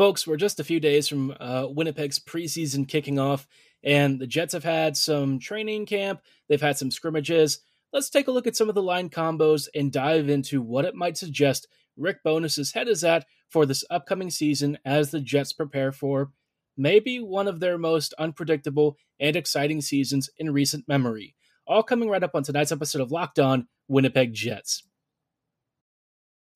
Folks, we're just a few days from uh, Winnipeg's preseason kicking off, and the Jets have had some training camp, they've had some scrimmages. Let's take a look at some of the line combos and dive into what it might suggest Rick Bowness's head is at for this upcoming season as the Jets prepare for maybe one of their most unpredictable and exciting seasons in recent memory. All coming right up on tonight's episode of Locked On Winnipeg Jets.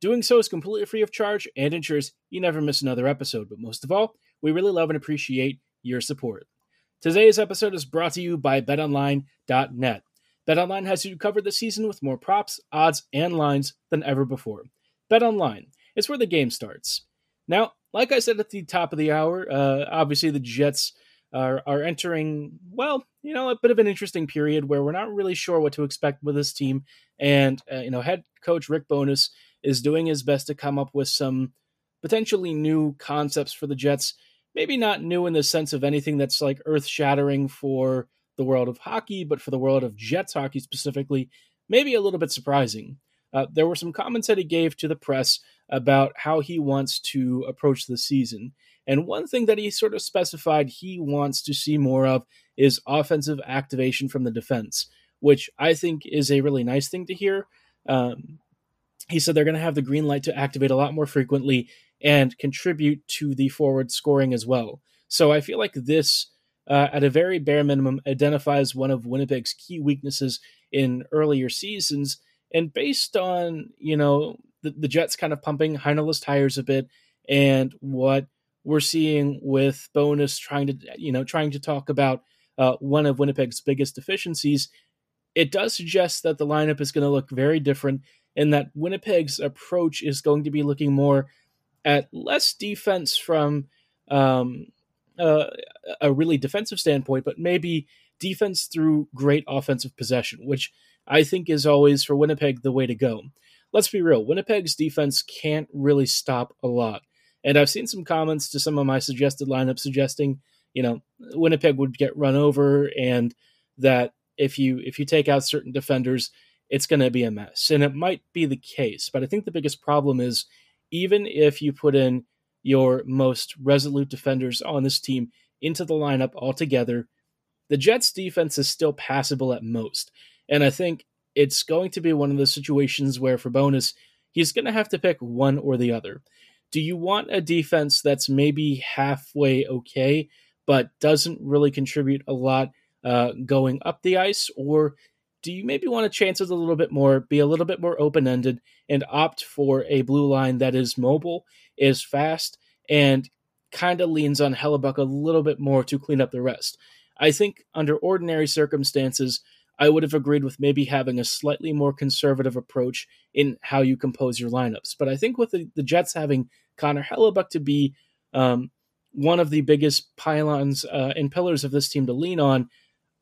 Doing so is completely free of charge and ensures you never miss another episode. But most of all, we really love and appreciate your support. Today's episode is brought to you by betonline.net. BetOnline has you covered this season with more props, odds, and lines than ever before. BetOnline, it's where the game starts. Now, like I said at the top of the hour, uh, obviously the Jets are, are entering, well, you know, a bit of an interesting period where we're not really sure what to expect with this team. And, uh, you know, head coach Rick Bowness is doing his best to come up with some potentially new concepts for the Jets. Maybe not new in the sense of anything that's like earth shattering for the world of hockey, but for the world of Jets hockey specifically, maybe a little bit surprising. Uh, there were some comments that he gave to the press about how he wants to approach the season. And one thing that he sort of specified he wants to see more of is offensive activation from the defense, which I think is a really nice thing to hear. Um, he said they're going to have the green light to activate a lot more frequently and contribute to the forward scoring as well. So I feel like this, uh, at a very bare minimum, identifies one of Winnipeg's key weaknesses in earlier seasons. And based on, you know, the, the Jets kind of pumping Heinola's tires a bit and what we're seeing with Bowness trying to, you know, trying to talk about uh, one of Winnipeg's biggest deficiencies, it does suggest that the lineup is going to look very different and that Winnipeg's approach is going to be looking more at less defense from um, uh, a really defensive standpoint, but maybe defense through great offensive possession, which I think is always for Winnipeg the way to go. Let's be real, Winnipeg's defense can't really stop a lot. And I've seen some comments to some of my suggested lineups suggesting, you know, Winnipeg would get run over and that if you if you take out certain defenders, it's going to be a mess. And it might be the case, but I think the biggest problem is even if you put in your most resolute defenders on this team into the lineup altogether, the Jets defense is still passable at most. And I think it's going to be one of those situations where for Bowness, he's going to have to pick one or the other. Do you want a defense that's maybe halfway okay, but doesn't really contribute a lot uh, going up the ice? Or do you maybe want to chance it a little bit more, be a little bit more open ended, and opt for a blue line that is mobile, is fast, and kind of leans on Hellebuyck a little bit more to clean up the rest? I think under ordinary circumstances, I would have agreed with maybe having a slightly more conservative approach in how you compose your lineups. But I think with the, the Jets having Connor Hellebuyck to be um, one of the biggest pylons uh, and pillars of this team to lean on,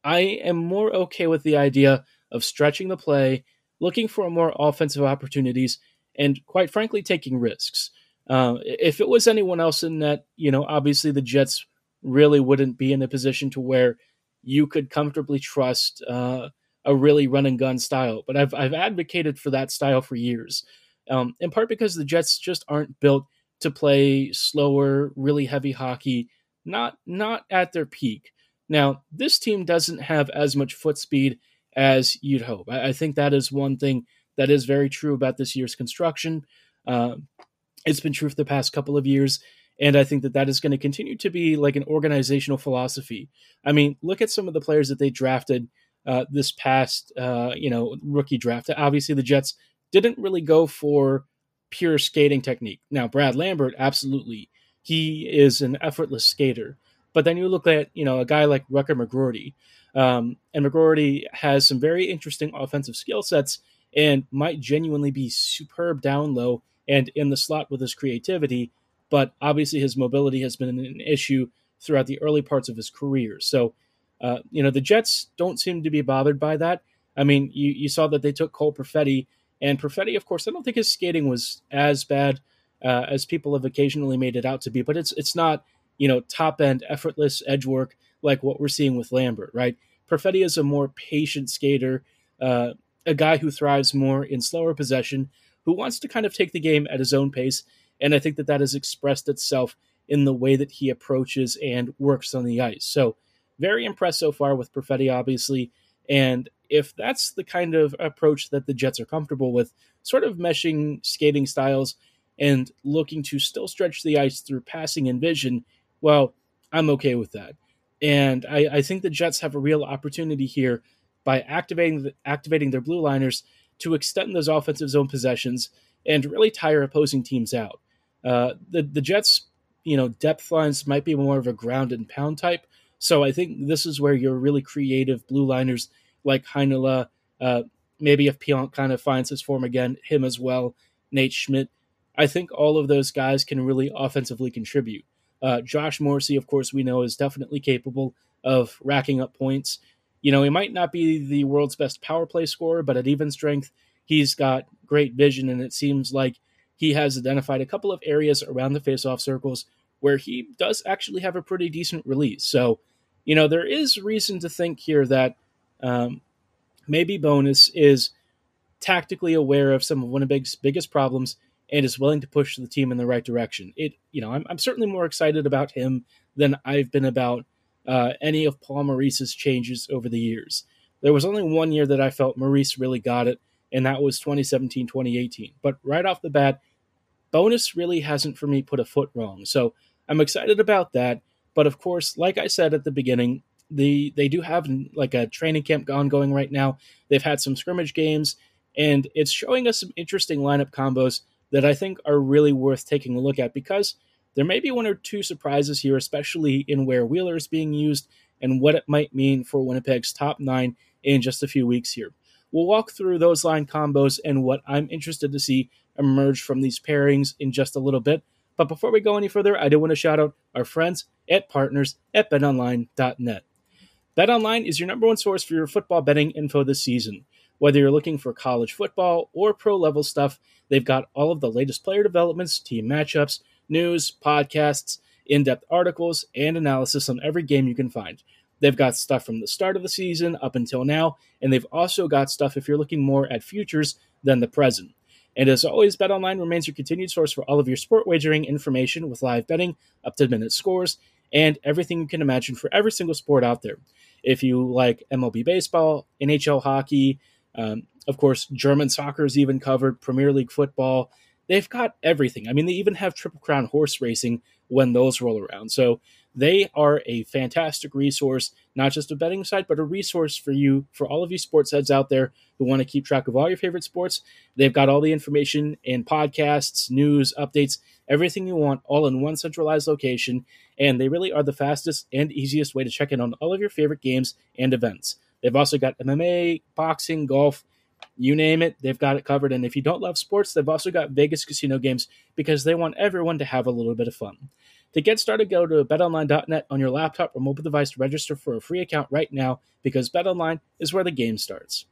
I am more okay with the idea of stretching the play, looking for more offensive opportunities, and quite frankly, taking risks. Uh, if it was anyone else in that, you know, obviously the Jets really wouldn't be in a position to where you could comfortably trust uh, a really run and gun style. But I've I've advocated for that style for years, um, in part because the Jets just aren't built to play slower, really heavy hockey. Not not at their peak. Now, this team doesn't have as much foot speed as you'd hope. I, I think that is one thing that is very true about this year's construction. Uh, it's been true for the past couple of years. And I think that that is going to continue to be like an organizational philosophy. I mean, look at some of the players that they drafted uh, this past, uh, you know, rookie draft. Obviously, the Jets didn't really go for pure skating technique. Now, Brad Lambert, absolutely, he is an effortless skater. But then you look at, you know, a guy like Rutger McGroarty, um, and McGroarty has some very interesting offensive skill sets and might genuinely be superb down low and in the slot with his creativity. But obviously, his mobility has been an issue throughout the early parts of his career. So, uh, you know, the Jets don't seem to be bothered by that. I mean, you, you saw that they took Cole Perfetti, and Perfetti, of course, I don't think his skating was as bad uh, as people have occasionally made it out to be, but it's it's not you know top end effortless edge work like what we're seeing with Lambert, right? Perfetti is a more patient skater, uh, a guy who thrives more in slower possession, who wants to kind of take the game at his own pace. And I think that that has expressed itself in the way that he approaches and works on the ice. So, very impressed so far with Perfetti, obviously. And if that's the kind of approach that the Jets are comfortable with, sort of meshing skating styles and looking to still stretch the ice through passing and vision, well, I'm okay with that. And I, I think the Jets have a real opportunity here by activating activating their blue liners to extend those offensive zone possessions and really tire opposing teams out. Uh, the the Jets, you know, depth lines might be more of a ground and pound type. So I think this is where your really creative blue liners like Heinola, uh, maybe if Pionk kind of finds his form again, him as well, Nate Schmidt. I think all of those guys can really offensively contribute. Uh, Josh Morrissey, of course, we know is definitely capable of racking up points. You know, he might not be the world's best power play scorer, but at even strength, he's got great vision, and it seems like he has identified a couple of areas around the faceoff circles where he does actually have a pretty decent release. So, you know, there is reason to think here that um, maybe Bowness is tactically aware of some of Winnipeg's biggest problems and is willing to push the team in the right direction. It, you know, I'm, I'm certainly more excited about him than I've been about uh, any of Paul Maurice's changes over the years. There was only one year that I felt Maurice really got it, and that was 2017 2018. But right off the bat, Bowness really hasn't for me put a foot wrong. So I'm excited about that. But of course, like I said at the beginning, the they do have like a training camp ongoing right now. They've had some scrimmage games, and it's showing us some interesting lineup combos that I think are really worth taking a look at because there may be one or two surprises here, especially in where Wheeler is being used and what it might mean for Winnipeg's top nine in just a few weeks here. We'll walk through those line combos and what I'm interested to see emerge from these pairings in just a little bit. But before we go any further, I do want to shout out our friends at partners at betonline.net. BetOnline is your number one source for your football betting info this season. Whether you're looking for college football or pro level stuff, they've got all of the latest player developments, team matchups, news, podcasts, in depth articles, and analysis on every game you can find. They've got stuff from the start of the season up until now, and they've also got stuff if you're looking more at futures than the present. And as always, BetOnline remains your continued source for all of your sport wagering information with live betting, up to minute scores, and everything you can imagine for every single sport out there. If you like MLB baseball, NHL hockey, um, of course, German soccer is even covered, Premier League football. They've got everything. I mean, they even have Triple Crown horse racing when those roll around. So they are a fantastic resource, not just a betting site, but a resource for you, for all of you sports heads out there who want to keep track of all your favorite sports. They've got all the information and podcasts, news, updates, everything you want, all in one centralized location. And they really are the fastest and easiest way to check in on all of your favorite games and events. They've also got MMA, boxing, golf, you name it, they've got it covered. And if you don't love sports, they've also got Vegas casino games because they want everyone to have a little bit of fun. To get started, go to betonline.net on your laptop or mobile device to register for a free account right now because betonline is where the game starts.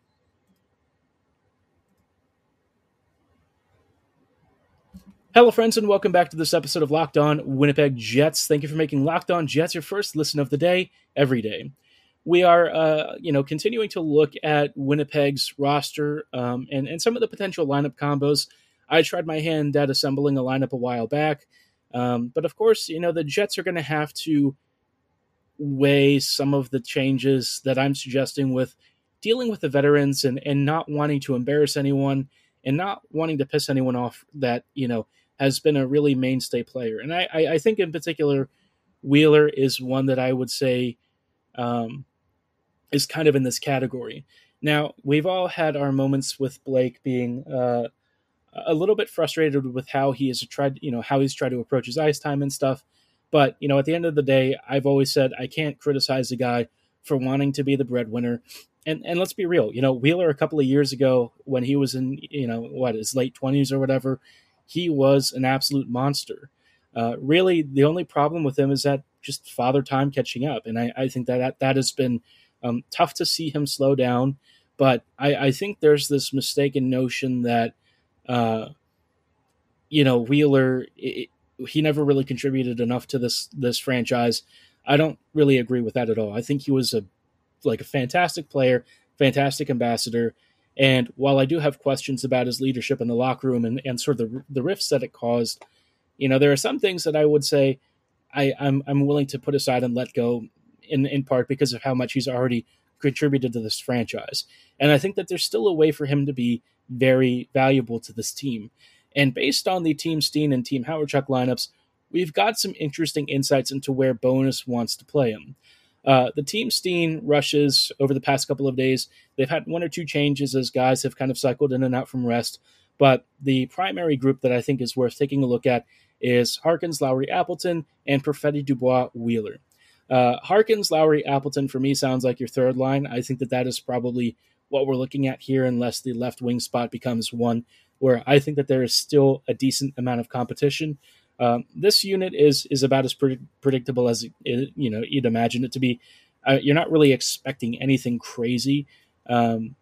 Hello, friends, and welcome back to this episode of Locked On Winnipeg Jets. Thank you for making Locked On Jets your first listen of the day every day we are, uh, you know, continuing to look at Winnipeg's roster um, and and some of the potential lineup combos. I tried my hand at assembling a lineup a while back, um, but of course, you know, the Jets are going to have to weigh some of the changes that I'm suggesting with dealing with the veterans and and not wanting to embarrass anyone and not wanting to piss anyone off that you know has been a really mainstay player. And I, I, I think in particular, Wheeler is one that I would say um, is kind of in this category. Now, we've all had our moments with Blake being uh, a little bit frustrated with how he has tried, you know, how he's tried to approach his ice time and stuff. But, you know, at the end of the day, I've always said I can't criticize the guy for wanting to be the breadwinner. And and let's be real, you know, Wheeler a couple of years ago when he was in, you know, what, his late 20s or whatever, he was an absolute monster. Uh, really, the only problem with him is that just father time catching up. And I, I think that, that that has been um, tough to see him slow down. But I, I think there's this mistaken notion that, uh, you know, Wheeler, it, he never really contributed enough to this this franchise. I don't really agree with that at all. I think he was a like a fantastic player, fantastic ambassador. And while I do have questions about his leadership in the locker room and, and sort of the, the rifts that it caused, you know, there are some things that I would say I, I'm, I'm willing to put aside and let go in, in part because of how much he's already contributed to this franchise. And I think that there's still a way for him to be very valuable to this team. And based on the Team Steen and Team Hawerchuk lineups, we've got some interesting insights into where Bowness wants to play him. Uh, the Team Steen rushes over the past couple of days, they've had one or two changes as guys have kind of cycled in and out from rest. But the primary group that I think is worth taking a look at is Harkins, Lowry, Appleton, and Perfetti, Dubois, Wheeler. Uh, Harkins, Lowry, Appleton for me sounds like your third line. I think that that is probably what we're looking at here, unless the left wing spot becomes one where I think that there is still a decent amount of competition. Um, this unit is is about as pre- predictable as it, you know you'd imagine it to be. Uh, you're not really expecting anything crazy. Um,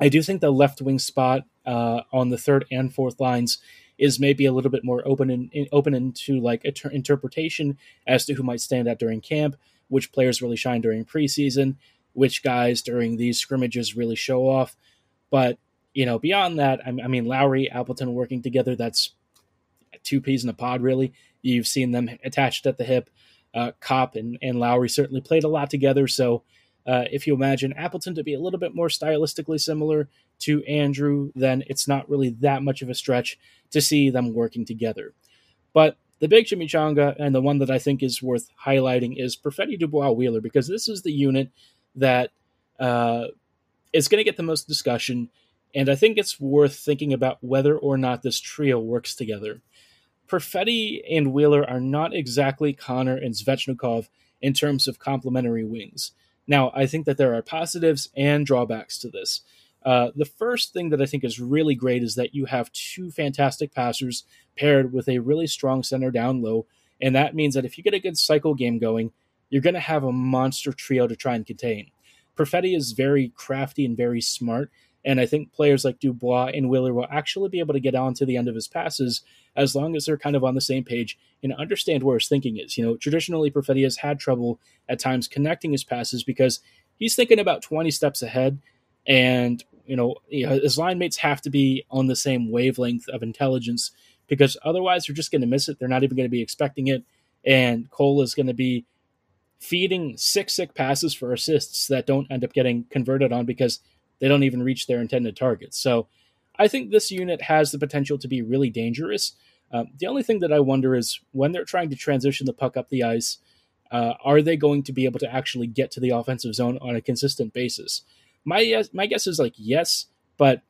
I do think the left wing spot uh, on the third and fourth lines is maybe a little bit more open and in, open into like ter- interpretation as to who might stand out during camp, which players really shine during preseason, which guys during these scrimmages really show off. But you know, beyond that, I, I mean, Lowry, Appleton working together, that's two peas in a pod, really. You've seen them attached at the hip. Uh, Copp and, and Lowry certainly played a lot together. So uh, if you imagine Appleton to be a little bit more stylistically similar to Andrew, then it's not really that much of a stretch to see them working together. But the big chimichanga, and the one that I think is worth highlighting, is Perfetti Dubois Wheeler, because this is the unit that uh, is going to get the most discussion and I think it's worth thinking about whether or not this trio works together. Perfetti and Wheeler are not exactly Connor and Svechnikov in terms of complementary wings. Now, I think that there are positives and drawbacks to this. Uh, the first thing that I think is really great is that you have two fantastic passers paired with a really strong center down low, and that means that if you get a good cycle game going, you're going to have a monster trio to try and contain. Perfetti is very crafty and very smart, and I think players like Dubois and Wheeler will actually be able to get on to the end of his passes as long as they're kind of on the same page and understand where his thinking is. You know, traditionally, Perfetti has had trouble at times connecting his passes because he's thinking about 20 steps ahead. And, you know, his line mates have to be on the same wavelength of intelligence because otherwise they're just going to miss it. They're not even going to be expecting it. And Cole is going to be feeding six sick passes for assists that don't end up getting converted on because they don't even reach their intended targets. So I think this unit has the potential to be really dangerous. Um, the only thing that I wonder is when they're trying to transition the puck up the ice, uh, are they going to be able to actually get to the offensive zone on a consistent basis? My my guess is like yes, but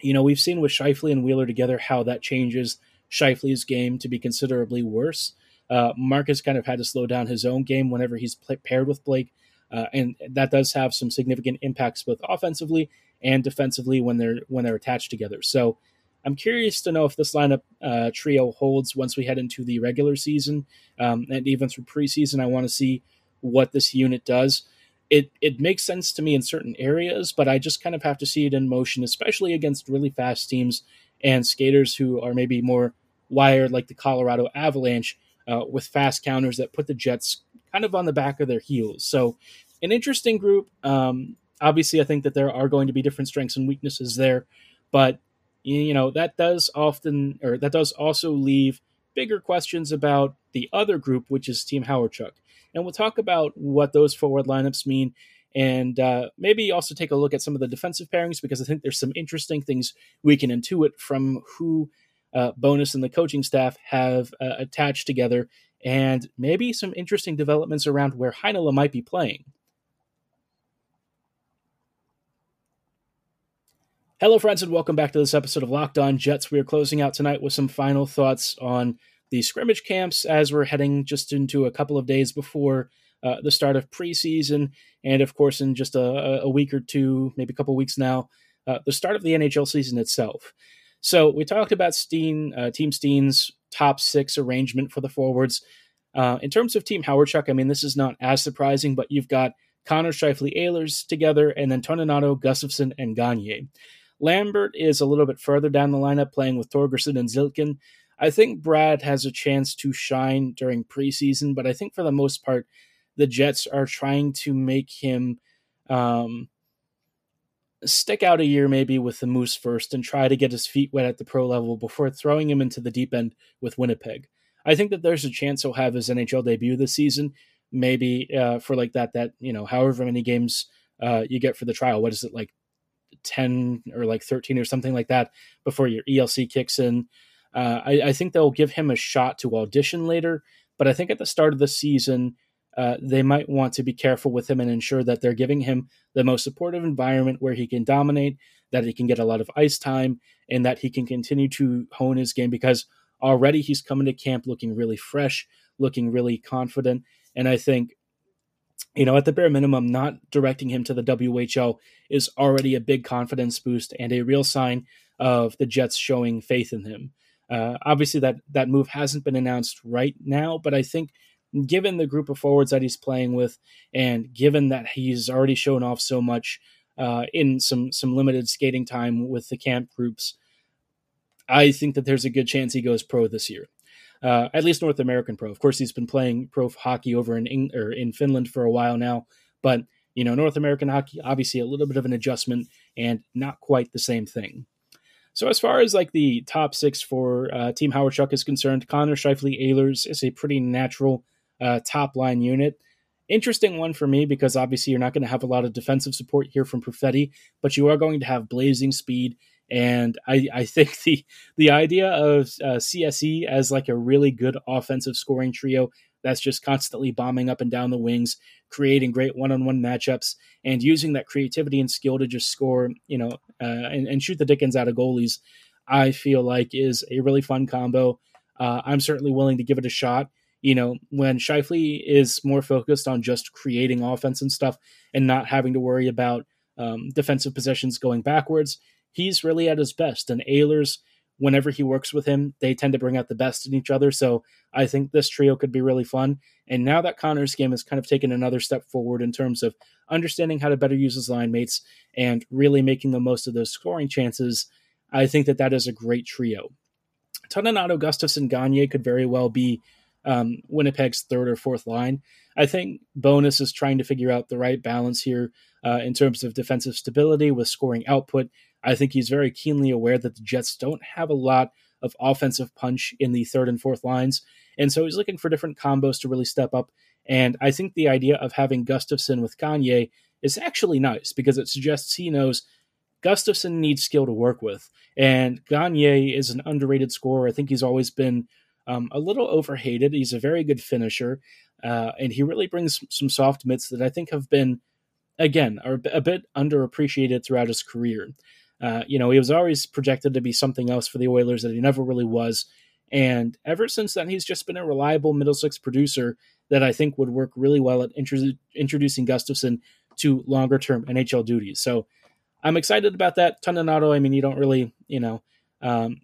you know we've seen with Scheifele and Wheeler together how that changes Scheifele's game to be considerably worse. Uh, Marcus kind of had to slow down his own game whenever he's paired with Blake uh, and that does have some significant impacts both offensively and defensively when they're when they're attached together. So I'm curious to know if this lineup uh, trio holds once we head into the regular season um, and even through preseason. I want to see what this unit does. It it makes sense to me in certain areas, but I just kind of have to see it in motion, especially against really fast teams and skaters who are maybe more wired, like the Colorado Avalanche, uh, with fast counters that put the Jets kind of on the back of their heels. So, an interesting group. Um, obviously, I think that there are going to be different strengths and weaknesses there, but you know that does often, or that does also leave bigger questions about the other group, which is Team Hawerchuk. And we'll talk about what those forward lineups mean and uh, maybe also take a look at some of the defensive pairings because I think there's some interesting things we can intuit from who uh, Bowness and the coaching staff have uh, attached together, and maybe some interesting developments around where Heinola might be playing. Hello, friends, and welcome back to this episode of Locked On Jets. We are closing out tonight with some final thoughts on the scrimmage camps as we're heading just into a couple of days before uh, the start of preseason, and of course, in just a, a week or two, maybe a couple weeks now, uh, the start of the NHL season itself. So we talked about Steen, uh, Team Steen's top six arrangement for the forwards. Uh, in terms of Team Hawerchuk, I mean, this is not as surprising, but you've got Connor Scheifele Ehlers together, and then Toninato, Gustafsson, and Gagne. Lambert is a little bit further down the lineup, playing with Torgerson and Zilkin. I think Brad has a chance to shine during preseason, but I think for the most part, the Jets are trying to make him um, stick out a year maybe with the Moose first and try to get his feet wet at the pro level before throwing him into the deep end with Winnipeg. I think that there's a chance he'll have his NHL debut this season, maybe uh, for like that that you know however many games uh, you get for the trial. What is it like, ten or like thirteen or something like that before your ELC kicks in. Uh, I, I think they'll give him a shot to audition later, but I think at the start of the season uh, they might want to be careful with him and ensure that they're giving him the most supportive environment where he can dominate, that he can get a lot of ice time, and that he can continue to hone his game because already he's coming to camp looking really fresh, looking really confident. And I think, you know, at the bare minimum, not directing him to the WHL is already a big confidence boost and a real sign of the Jets showing faith in him. Uh, obviously, that that move hasn't been announced right now, but I think given the group of forwards that he's playing with, and given that he's already shown off so much uh, in some some limited skating time with the camp groups, I think that there's a good chance he goes pro this year. Uh, at least North American pro. Of course, he's been playing pro hockey over in Eng- or in Finland for a while now, but you know, North American hockey obviously a little bit of an adjustment and not quite the same thing. So as far as like the top six for uh, Team Chuck is concerned, Connor Scheifele Ehlers is a pretty natural uh, top line unit. Interesting one for me because obviously you're not going to have a lot of defensive support here from Perfetti, but you are going to have blazing speed. And I, I think the the idea of uh, CSE as like a really good offensive scoring trio that's just constantly bombing up and down the wings, creating great one-on-one matchups, and using that creativity and skill to just score, you know, uh, and, and, shoot the dickens out of goalies. I feel like is a really fun combo. Uh, I'm certainly willing to give it a shot you know, when Scheifele is more focused on just creating offense and stuff and not having to worry about um, defensive possessions going backwards, he's really at his best. And Ehlers, whenever he works with him, they tend to bring out the best in each other. So I think this trio could be really fun. And now that Connor's game has kind of taken another step forward in terms of understanding how to better use his line mates and really making the most of those scoring chances, I think that that is a great trio. Toninato, Gustafsson, Gagne could very well be um, Winnipeg's third or fourth line. I think Bowness is trying to figure out the right balance here uh, in terms of defensive stability with scoring output. I think he's very keenly aware that the Jets don't have a lot of offensive punch in the third and fourth lines. And so he's looking for different combos to really step up. And I think the idea of having Gustafsson with Gagne is actually nice because it suggests he knows Gustafsson needs skill to work with. And Gagne is an underrated scorer. I think he's always been um, a little overhated. He's a very good finisher, uh, and he really brings some soft mitts that I think have been, again, are a bit underappreciated throughout his career. Uh, you know, he was always projected to be something else for the Oilers that he never really was. And ever since then, he's just been a reliable middle six producer that I think would work really well at intro- introducing Gustafsson to longer term NHL duties. So I'm excited about that. Toninato, I mean, you don't really, you know, um,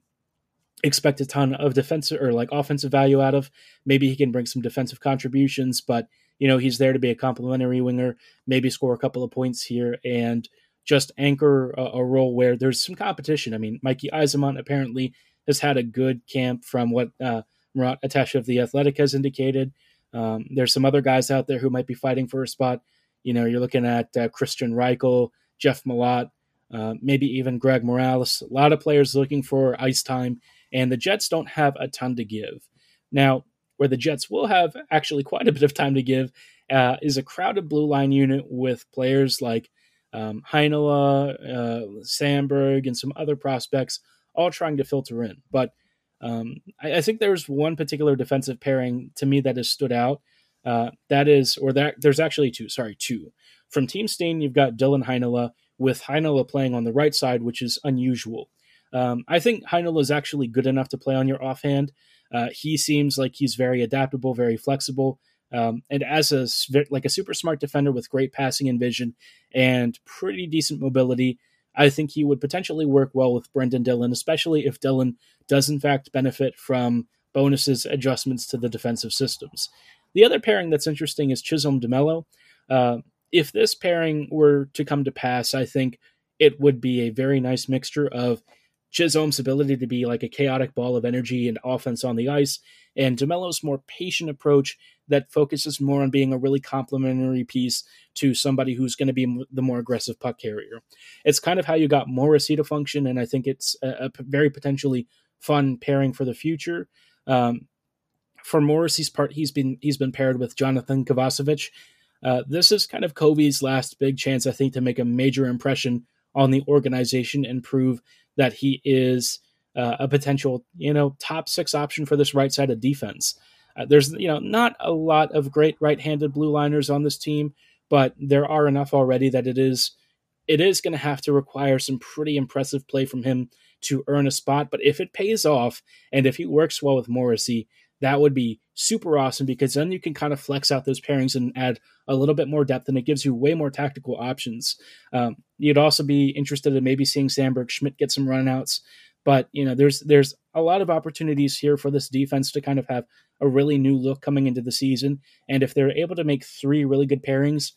expect a ton of defensive or like offensive value out of. Maybe he can bring some defensive contributions, but you know he's there to be a complementary winger, maybe score a couple of points here and just anchor a, a role where there's some competition. I mean, Mikey Eyssimont apparently has had a good camp from what uh, Murat of the Athletic has indicated. Um, there's some other guys out there who might be fighting for a spot. You know, you're looking at uh, Kristian Reichel, Jeff Malott, uh, maybe even Greg Meireles. A lot of players looking for ice time and the Jets don't have a ton to give. Now, where the Jets will have actually quite a bit of time to give uh, is a crowded blue line unit with players like um, Heinola, uh, Samberg, and some other prospects all trying to filter in. But Um, I, I, think there's one particular defensive pairing to me that has stood out. Uh, that is, or that there's actually two. Sorry, two. From Team Steen, you've got Dillon Heinola with Heinola playing on the right side, which is unusual. Um, I think Heinola is actually good enough to play on your offhand. Uh, he seems like he's very adaptable, very flexible, um, and as a like a super smart defender with great passing and vision and pretty decent mobility. I think he would potentially work well with Brendan Dillon, especially if Dillon does in fact benefit from Bowness's adjustments to the defensive systems. The other pairing that's interesting is Chisholm DeMelo. Uh, if this pairing were to come to pass, I think it would be a very nice mixture of Chisholm's ability to be like a chaotic ball of energy and offense on the ice, and DeMelo's more patient approach that focuses more on being a really complementary piece to somebody who's going to be the more aggressive puck carrier. It's kind of how you got Morrissey to function, and I think it's a, a very potentially fun pairing for the future. Um, for Morrissey's part, he's been he's been paired with Jonathan Kovacevic. Uh, this is kind of Kobe's last big chance, I think, to make a major impression on the organization and prove that he is uh, a potential, you know, top six option for this right side of defense. Uh, there's, you know, not a lot of great right-handed blue liners on this team, but there are enough already that it is it is going to have to require some pretty impressive play from him to earn a spot. But if it pays off and if he works well with Morrissey, that would be super awesome because then you can kind of flex out those pairings and add a little bit more depth and it gives you way more tactical options. Um, you'd also be interested in maybe seeing Samberg Schmidt get some runouts. But you know, there's there's a lot of opportunities here for this defense to kind of have a really new look coming into the season. And if they're able to make three really good pairings,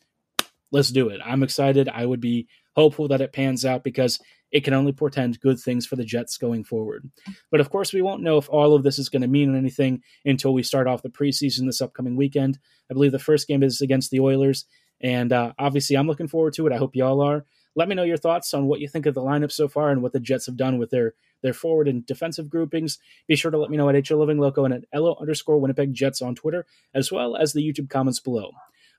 let's do it. I'm excited. I would be hopeful that it pans out because it can only portend good things for the Jets going forward. But of course, we won't know if all of this is going to mean anything until we start off the preseason this upcoming weekend. I believe the first game is against the Oilers, and uh, obviously, I'm looking forward to it. I hope y'all are. Let me know your thoughts on what you think of the lineup so far and what the Jets have done with their their forward and defensive groupings. Be sure to let me know at HL Living Loco and at LO underscore Winnipeg Jets on Twitter, as well as the YouTube comments below.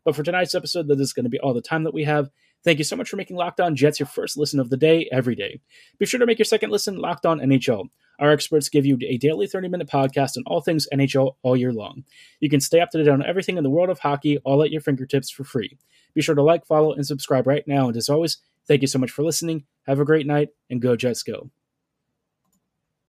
But for tonight's episode, that is going to be all the time that we have. Thank you so much for making Locked On Jets your first listen of the day every day. Be sure to make your second listen Locked On NHL. Our experts give you a daily 30 minute podcast on all things NHL all year long. You can stay up to date on everything in the world of hockey all at your fingertips for free. Be sure to like, follow, and subscribe right now. And as always, thank you so much for listening. Have a great night, and go Jets go.